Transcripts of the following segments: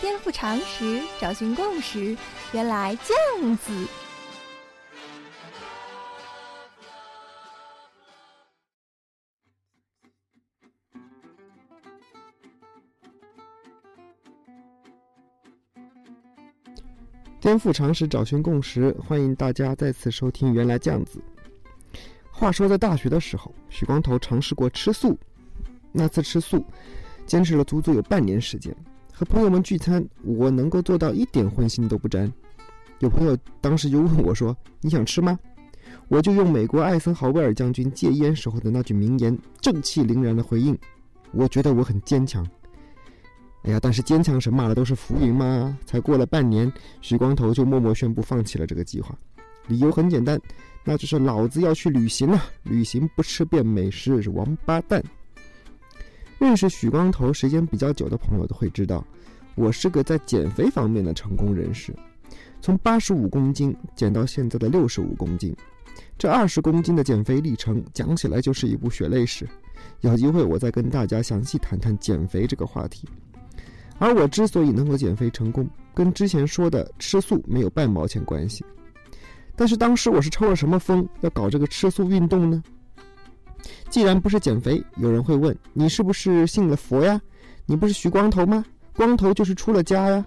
颠覆常识，找寻共识，原来这样子。颠覆常识，找寻共识，欢迎大家再次收听《原来这样子》。话说，在大学的时候，许光头尝试过吃素。那次吃素，坚持了足足有半年时间。和朋友们聚餐，我能够做到一点荤腥都不沾。有朋友当时就问我说：“你想吃吗？”我就用美国艾森豪威尔将军戒烟时候的那句名言，正气凛然的回应：“我觉得我很坚强。”哎呀，但是坚强神马的都是浮云嘛。才过了半年，许光头就默默宣布放弃了这个计划，理由很简单，那就是老子要去旅行了。旅行不吃遍美食是王八蛋。认识许光头时间比较久的朋友都会知道，我是个在减肥方面的成功人士，从八十五公斤减到现在的六十五公斤，这二十公斤的减肥历程讲起来就是一部血泪史。有机会我再跟大家详细谈谈减肥这个话题。而我之所以能够减肥成功，跟之前说的吃素没有半毛钱关系。但是当时我是抽了什么风要搞这个吃素运动呢？既然不是减肥，有人会问你是不是信了佛呀？你不是徐光头吗？光头就是出了家呀。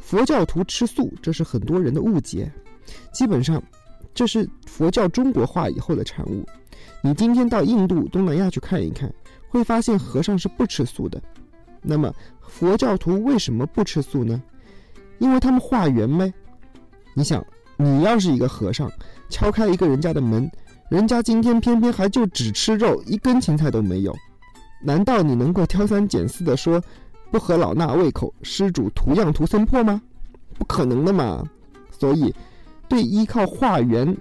佛教徒吃素，这是很多人的误解。基本上，这是佛教中国化以后的产物。你今天到印度、东南亚去看一看，会发现和尚是不吃素的。那么佛教徒为什么不吃素呢？因为他们化缘呗。你想，你要是一个和尚，敲开一个人家的门，人家今天偏偏还就只吃肉，一根芹菜都没有，难道你能够挑三拣四的说不合老衲胃口，施主图样图森破吗？不可能的嘛。所以，对依靠化缘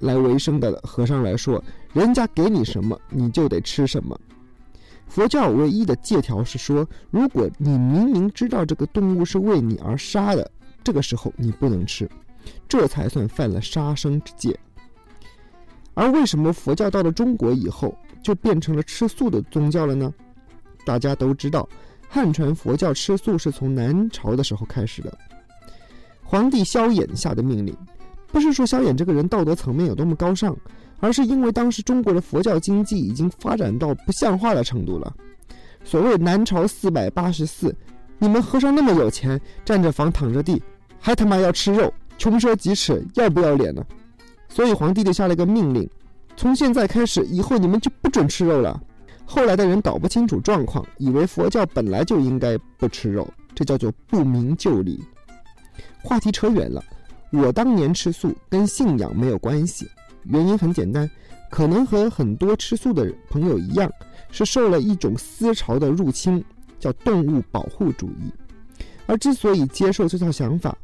来为生的和尚来说，人家给你什么，你就得吃什么。佛教唯一的戒条是说，如果你明明知道这个动物是为你而杀的，这个时候你不能吃，这才算犯了杀生之戒。而为什么佛教到了中国以后就变成了吃素的宗教了呢？大家都知道，汉传佛教吃素是从南朝的时候开始的。皇帝萧衍下的命令，不是说萧衍这个人道德层面有多么高尚。而是因为当时中国的佛教经济已经发展到不像话的程度了。所谓南朝四百八十寺，你们和尚那么有钱，占着房躺着地，还他妈要吃肉，穷奢极侈，要不要脸呢？所以皇帝就下了一个命令，从现在开始，以后你们就不准吃肉了。后来的人搞不清楚状况，以为佛教本来就应该不吃肉，这叫做不明就里。话题扯远了，我当年吃素跟信仰没有关系。原因很简单，可能和很多吃素的朋友一样，是受了一种思潮的入侵，叫动物保护主义。而之所以接受这套想法，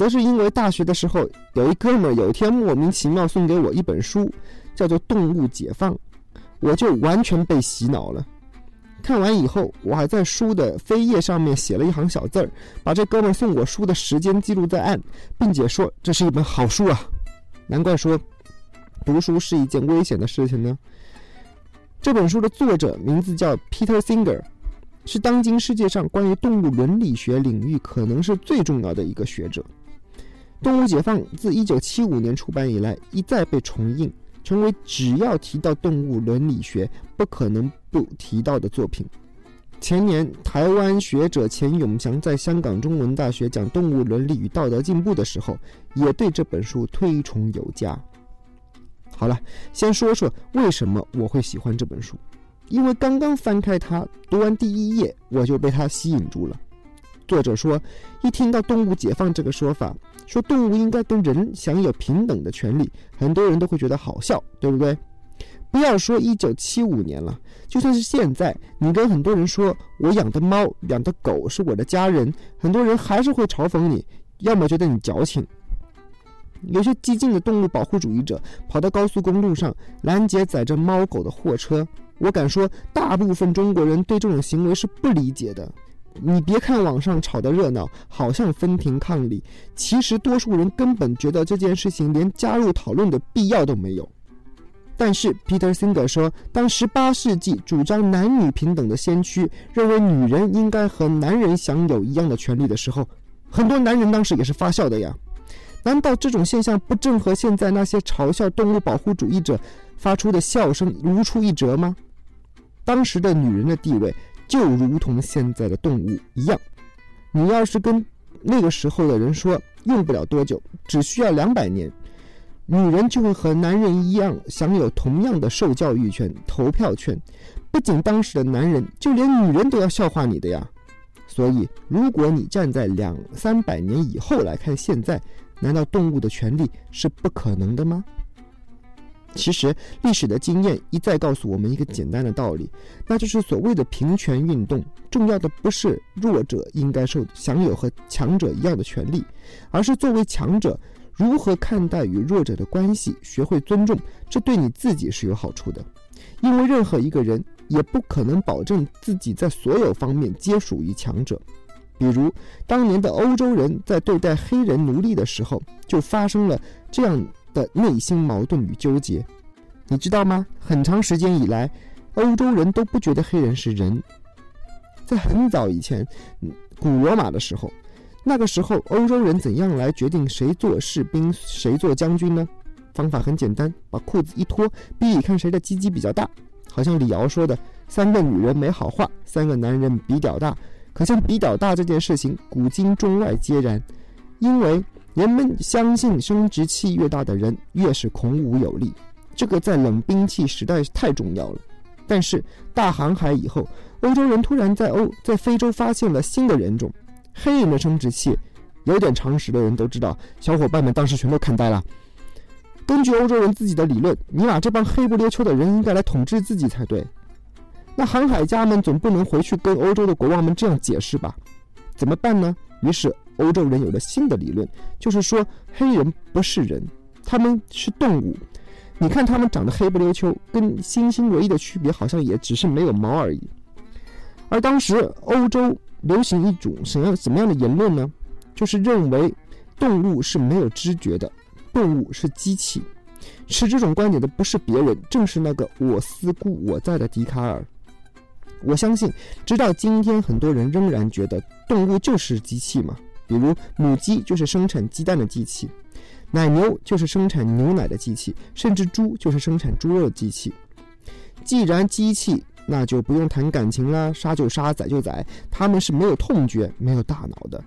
则是因为大学的时候有一哥们儿有一天莫名其妙送给我一本书，叫做《动物解放》，我就完全被洗脑了。看完以后，我还在书的扉页上面写了一行小字儿，把这哥们儿送我书的时间记录在案，并且说这是一本好书啊。难怪说。读书是一件危险的事情呢。这本书的作者名字叫 Peter Singer，是当今世界上关于动物伦理学领域可能是最重要的一个学者。《动物解放》自1975年出版以来，一再被重印，成为只要提到动物伦理学不可能不提到的作品。前年，台湾学者钱永祥在香港中文大学讲动物伦理与道德进步的时候，也对这本书推崇有加。好了，先说说为什么我会喜欢这本书，因为刚刚翻开它，读完第一页，我就被它吸引住了。作者说，一听到动物解放这个说法，说动物应该跟人享有平等的权利，很多人都会觉得好笑，对不对？不要说一九七五年了，就算是现在，你跟很多人说我养的猫、养的狗是我的家人，很多人还是会嘲讽你，要么觉得你矫情。有些激进的动物保护主义者跑到高速公路上拦截载着猫狗的货车，我敢说，大部分中国人对这种行为是不理解的。你别看网上吵得热闹，好像分庭抗礼，其实多数人根本觉得这件事情连加入讨论的必要都没有。但是皮特辛格说，当18世纪主张男女平等的先驱认为女人应该和男人享有一样的权利的时候，很多男人当时也是发笑的呀。难道这种现象不正和现在那些嘲笑动物保护主义者发出的笑声如出一辙吗？当时的女人的地位就如同现在的动物一样。你要是跟那个时候的人说，用不了多久，只需要两百年，女人就会和男人一样享有同样的受教育权、投票权。不仅当时的男人，就连女人都要笑话你的呀。所以，如果你站在两三百年以后来看现在，难道动物的权利是不可能的吗？其实，历史的经验一再告诉我们一个简单的道理，那就是所谓的平权运动，重要的不是弱者应该受享有和强者一样的权利，而是作为强者如何看待与弱者的关系，学会尊重，这对你自己是有好处的。因为任何一个人也不可能保证自己在所有方面皆属于强者。比如，当年的欧洲人在对待黑人奴隶的时候，就发生了这样。的内心矛盾与纠结，你知道吗？很长时间以来，欧洲人都不觉得黑人是人。在很早以前，古罗马的时候，那个时候欧洲人怎样来决定谁做士兵，谁做将军呢？方法很简单，把裤子一脱，比比看谁的鸡鸡比较大。好像李敖说的：“三个女人没好话，三个男人比屌大。”可像比屌大这件事情，古今中外皆然，因为。人们相信生殖器越大的人越是孔武有力，这个在冷兵器时代太重要了。但是大航海以后，欧洲人突然在欧在非洲发现了新的人种——黑人的生殖器。有点常识的人都知道，小伙伴们当时全都看呆了。根据欧洲人自己的理论，尼玛这帮黑不溜秋的人应该来统治自己才对。那航海家们总不能回去跟欧洲的国王们这样解释吧？怎么办呢？于是。欧洲人有了新的理论，就是说黑人不是人，他们是动物。你看他们长得黑不溜秋，跟猩猩唯一的区别好像也只是没有毛而已。而当时欧洲流行一种什么什么样的言论呢？就是认为动物是没有知觉的，动物是机器。持这种观点的不是别人，正是那个“我思故我在”的笛卡尔。我相信，直到今天，很多人仍然觉得动物就是机器嘛。比如母鸡就是生产鸡蛋的机器，奶牛就是生产牛奶的机器，甚至猪就是生产猪肉的机器。既然机器，那就不用谈感情啦，杀就杀，宰就宰，他们是没有痛觉、没有大脑的。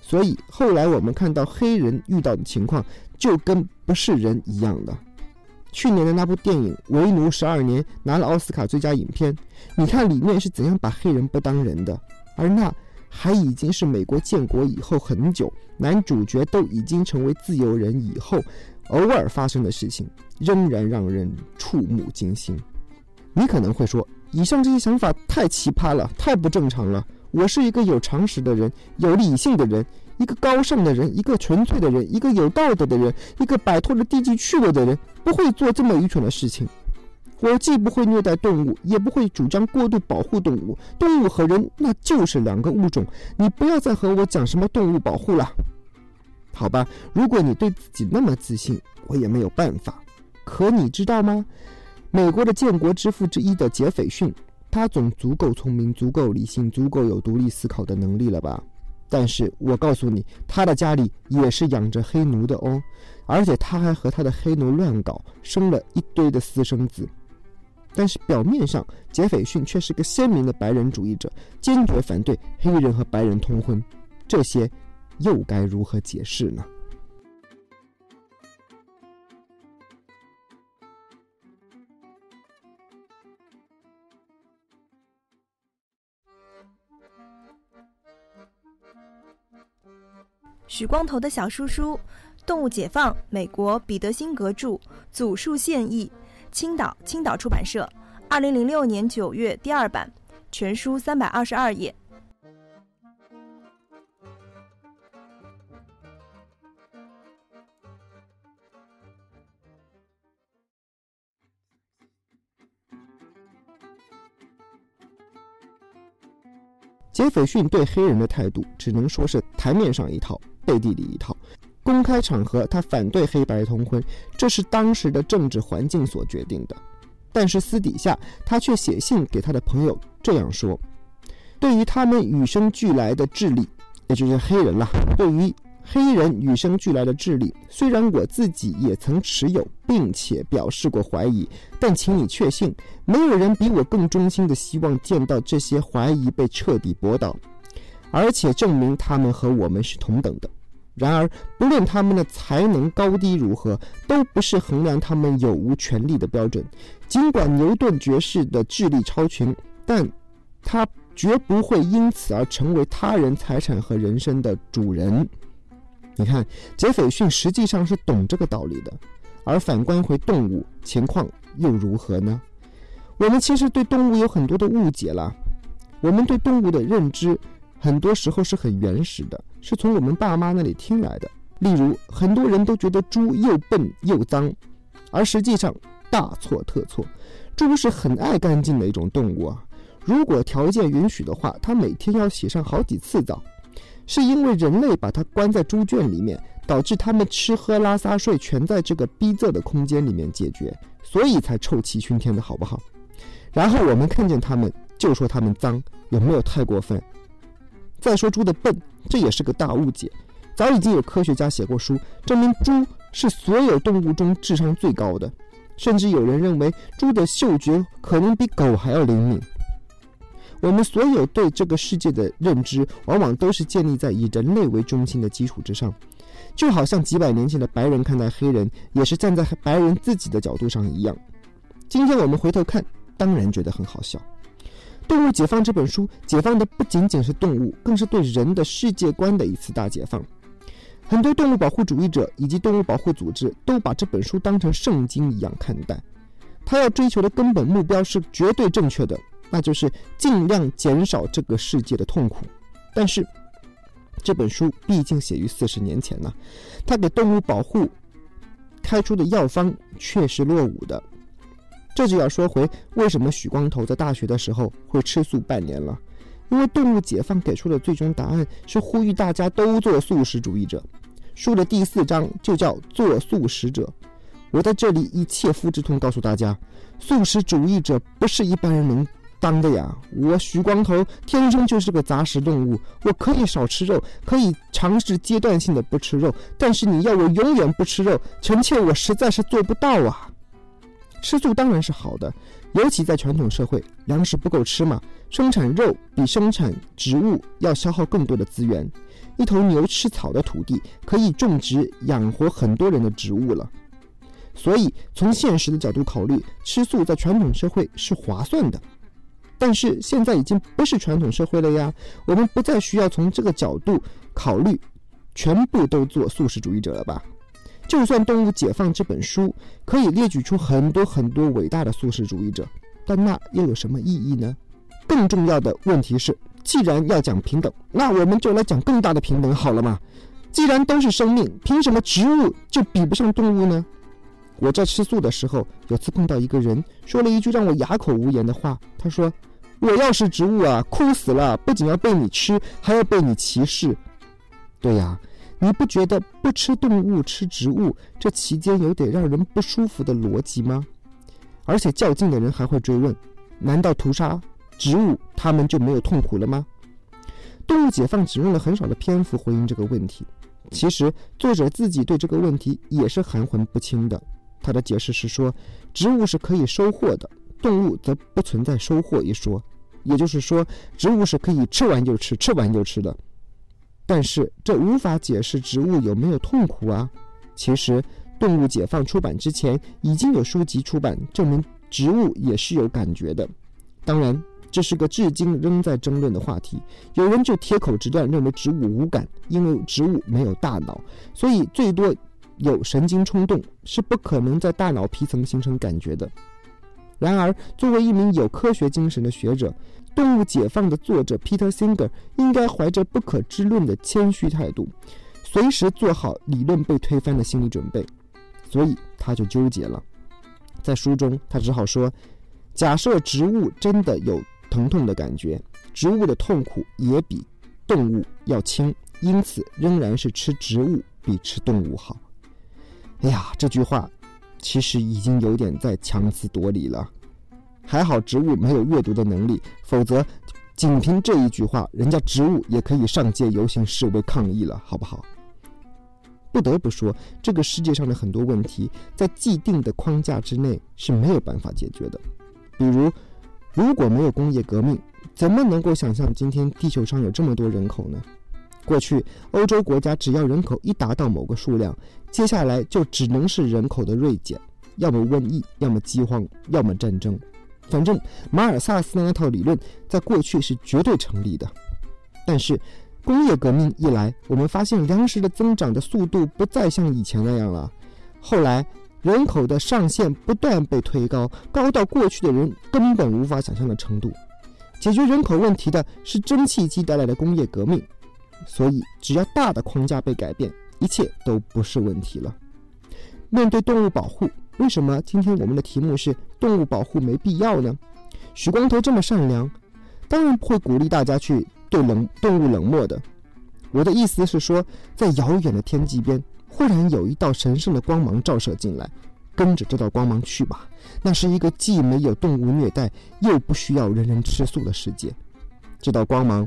所以后来我们看到黑人遇到的情况，就跟不是人一样的。去年的那部电影《为奴十二年》拿了奥斯卡最佳影片，你看里面是怎样把黑人不当人的，而那。还已经是美国建国以后很久，男主角都已经成为自由人以后，偶尔发生的事情，仍然让人触目惊心。你可能会说，以上这些想法太奇葩了，太不正常了。我是一个有常识的人，有理性的人，一个高尚的人，一个纯粹的人，一个有道德的人，一个摆脱了低级趣味的人，不会做这么愚蠢的事情。我既不会虐待动物，也不会主张过度保护动物。动物和人那就是两个物种，你不要再和我讲什么动物保护了，好吧？如果你对自己那么自信，我也没有办法。可你知道吗？美国的建国之父之一的杰斐逊，他总足够聪明、足够理性、足够有独立思考的能力了吧？但是我告诉你，他的家里也是养着黑奴的哦，而且他还和他的黑奴乱搞，生了一堆的私生子。但是表面上，杰斐逊却是个鲜明的白人主义者，坚决反对黑人和白人通婚。这些又该如何解释呢？许光头的小叔叔，《动物解放》，美国彼得辛格著，祖树现译。青岛青岛出版社，二零零六年九月第二版，全书三百二十二页。杰斐逊对黑人的态度，只能说是台面上一套，背地里一套。公开场合他反对黑白通婚，这是当时的政治环境所决定的。但是私底下，他却写信给他的朋友这样说：“对于他们与生俱来的智力，也就是黑人啦，对于黑人与生俱来的智力，虽然我自己也曾持有，并且表示过怀疑，但请你确信，没有人比我更衷心的希望见到这些怀疑被彻底驳倒，而且证明他们和我们是同等的。”然而，不论他们的才能高低如何，都不是衡量他们有无权利的标准。尽管牛顿爵士的智力超群，但他绝不会因此而成为他人财产和人生的主人。你看，杰斐逊实际上是懂这个道理的。而反观回动物，情况又如何呢？我们其实对动物有很多的误解了。我们对动物的认知，很多时候是很原始的。是从我们爸妈那里听来的。例如，很多人都觉得猪又笨又脏，而实际上大错特错。猪是很爱干净的一种动物啊。如果条件允许的话，它每天要洗上好几次澡，是因为人类把它关在猪圈里面，导致它们吃喝拉撒睡全在这个逼仄的空间里面解决，所以才臭气熏天的好不好？然后我们看见它们就说它们脏，有没有太过分？再说猪的笨，这也是个大误解。早已经有科学家写过书，证明猪是所有动物中智商最高的，甚至有人认为猪的嗅觉可能比狗还要灵敏。我们所有对这个世界的认知，往往都是建立在以人类为中心的基础之上，就好像几百年前的白人看待黑人，也是站在白人自己的角度上一样。今天我们回头看，当然觉得很好笑。《动物解放》这本书解放的不仅仅是动物，更是对人的世界观的一次大解放。很多动物保护主义者以及动物保护组织都把这本书当成圣经一样看待。他要追求的根本目标是绝对正确的，那就是尽量减少这个世界的痛苦。但是，这本书毕竟写于四十年前呢，他给动物保护开出的药方却是落伍的。这就要说回为什么许光头在大学的时候会吃素半年了，因为动物解放给出的最终答案是呼吁大家都做素食主义者。书的第四章就叫做素食者。我在这里以切肤之痛告诉大家，素食主义者不是一般人能当的呀。我许光头天生就是个杂食动物，我可以少吃肉，可以尝试阶段性的不吃肉，但是你要我永远不吃肉，臣妾我实在是做不到啊。吃素当然是好的，尤其在传统社会，粮食不够吃嘛，生产肉比生产植物要消耗更多的资源。一头牛吃草的土地可以种植养活很多人的植物了。所以从现实的角度考虑，吃素在传统社会是划算的。但是现在已经不是传统社会了呀，我们不再需要从这个角度考虑，全部都做素食主义者了吧？就算《动物解放》这本书可以列举出很多很多伟大的素食主义者，但那又有什么意义呢？更重要的问题是，既然要讲平等，那我们就来讲更大的平等好了嘛？既然都是生命，凭什么植物就比不上动物呢？我在吃素的时候，有次碰到一个人，说了一句让我哑口无言的话。他说：“我要是植物啊，哭死了，不仅要被你吃，还要被你歧视。”对呀。你不觉得不吃动物吃植物这期间有点让人不舒服的逻辑吗？而且较劲的人还会追问：难道屠杀植物他们就没有痛苦了吗？动物解放只用了很少的篇幅回应这个问题。其实作者自己对这个问题也是含混不清的。他的解释是说，植物是可以收获的，动物则不存在收获一说。也就是说，植物是可以吃完就吃，吃完就吃的。但是这无法解释植物有没有痛苦啊！其实，《动物解放》出版之前已经有书籍出版证明植物也是有感觉的。当然，这是个至今仍在争论的话题。有人就铁口直断认为植物无感，因为植物没有大脑，所以最多有神经冲动，是不可能在大脑皮层形成感觉的。然而，作为一名有科学精神的学者，《动物解放》的作者 Peter Singer 应该怀着不可知论的谦虚态度，随时做好理论被推翻的心理准备。所以他就纠结了。在书中，他只好说：“假设植物真的有疼痛的感觉，植物的痛苦也比动物要轻，因此仍然是吃植物比吃动物好。哎呀，这句话其实已经有点在强词夺理了。还好植物没有阅读的能力，否则仅凭这一句话，人家植物也可以上街游行示威抗议了，好不好？不得不说，这个世界上的很多问题，在既定的框架之内是没有办法解决的。比如，如果没有工业革命，怎么能够想象今天地球上有这么多人口呢？过去，欧洲国家只要人口一达到某个数量，接下来就只能是人口的锐减，要么瘟疫，要么饥荒，要么战争。反正马尔萨斯的那套理论在过去是绝对成立的。但是，工业革命一来，我们发现粮食的增长的速度不再像以前那样了。后来，人口的上限不断被推高，高到过去的人根本无法想象的程度。解决人口问题的是蒸汽机带来的工业革命，所以只要大的框架被改变，一切都不是问题了。面对动物保护，为什么今天我们的题目是动物保护没必要呢？许光头这么善良，当然不会鼓励大家去对冷动物冷漠的。我的意思是说，在遥远的天际边，忽然有一道神圣的光芒照射进来，跟着这道光芒去吧。那是一个既没有动物虐待，又不需要人人吃素的世界。这道光芒，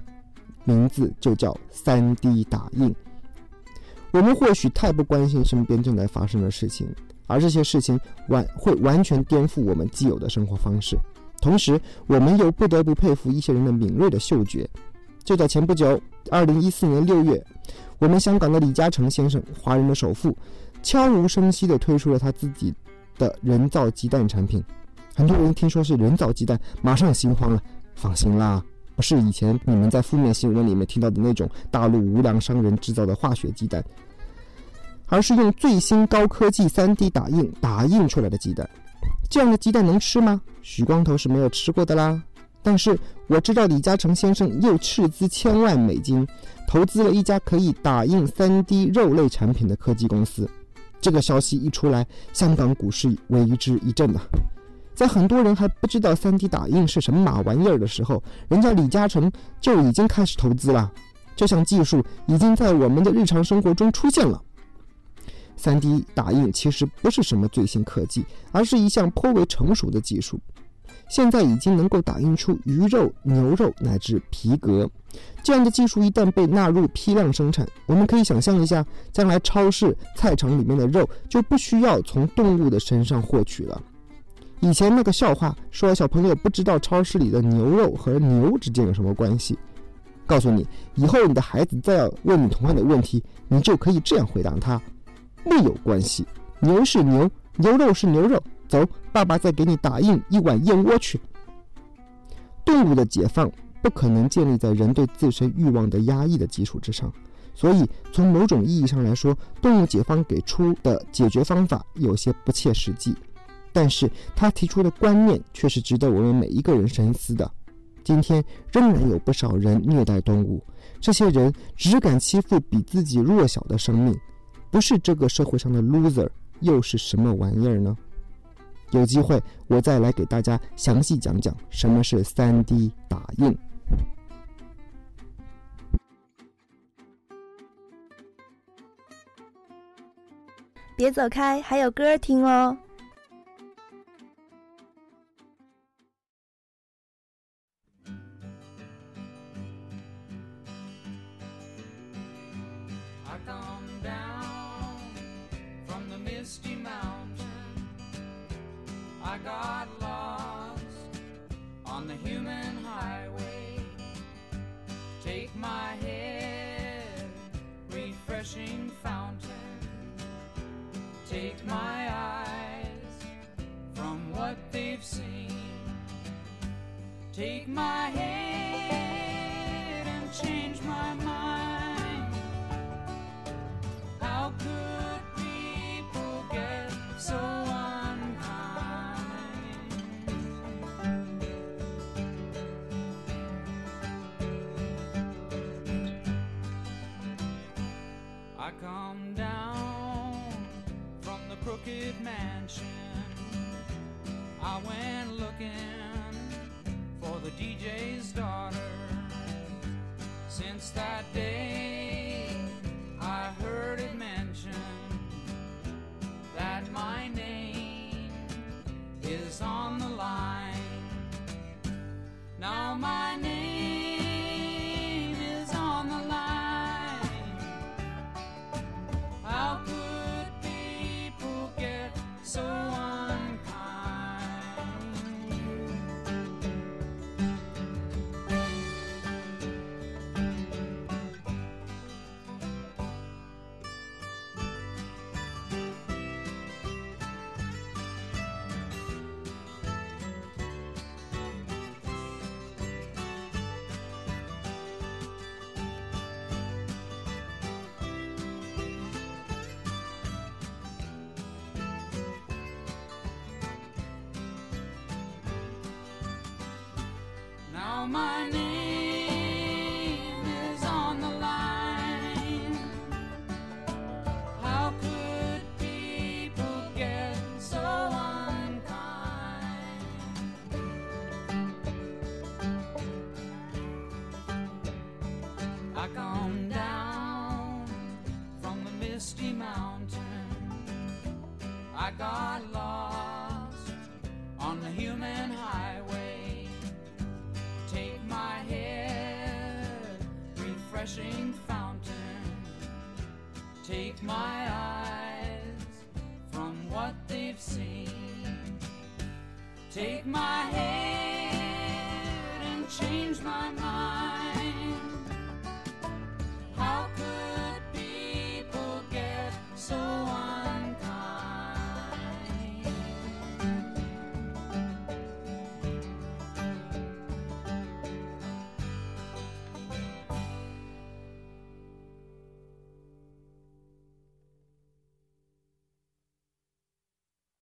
名字就叫 3D 打印。我们或许太不关心身边正在发生的事情，而这些事情完会完全颠覆我们既有的生活方式。同时，我们又不得不佩服一些人的敏锐的嗅觉。就在前不久，2014年6月，我们香港的李嘉诚先生，华人的首富，悄无声息地推出了他自己。的人造鸡蛋产品，很多人听说是人造鸡蛋，马上心慌了。放心啦，不是以前你们在负面新闻里面听到的那种大陆无良商人制造的化学鸡蛋，而是用最新高科技 3D 打印打印出来的鸡蛋。这样的鸡蛋能吃吗？许光头是没有吃过的啦。但是我知道李嘉诚先生又斥资千万美金，投资了一家可以打印 3D 肉类产品的科技公司。这个消息一出来，香港股市为之一振呐。在很多人还不知道 3D 打印是什么马玩意儿的时候，人家李嘉诚就已经开始投资了。这项技术已经在我们的日常生活中出现了。3D 打印其实不是什么最新科技，而是一项颇为成熟的技术。现在已经能够打印出鱼肉、牛肉乃至皮革，这样的技术一旦被纳入批量生产，我们可以想象一下，将来超市、菜场里面的肉就不需要从动物的身上获取了。以前那个笑话说小朋友不知道超市里的牛肉和牛之间有什么关系，告诉你，以后你的孩子再要问你同样的问题，你就可以这样回答他：没有关系，牛是牛，牛肉是牛肉。走，爸爸再给你打印一碗燕窝去。动物的解放不可能建立在人对自身欲望的压抑的基础之上，所以从某种意义上来说，动物解放给出的解决方法有些不切实际。但是他提出的观念却是值得我们每一个人深思的。今天仍然有不少人虐待动物，这些人只敢欺负比自己弱小的生命，不是这个社会上的 loser，又是什么玩意儿呢？有机会，我再来给大家详细讲讲什么是 3D 打印。别走开，还有歌听哦。Take my hand and change my mind. How could people get so unkind? I come down from the crooked mansion went looking for the DJ's daughter. Since that day, I heard it mentioned that my name is on the line. Now my name. my name. refreshing fountain. Take my eyes from what they've seen. Take my hand.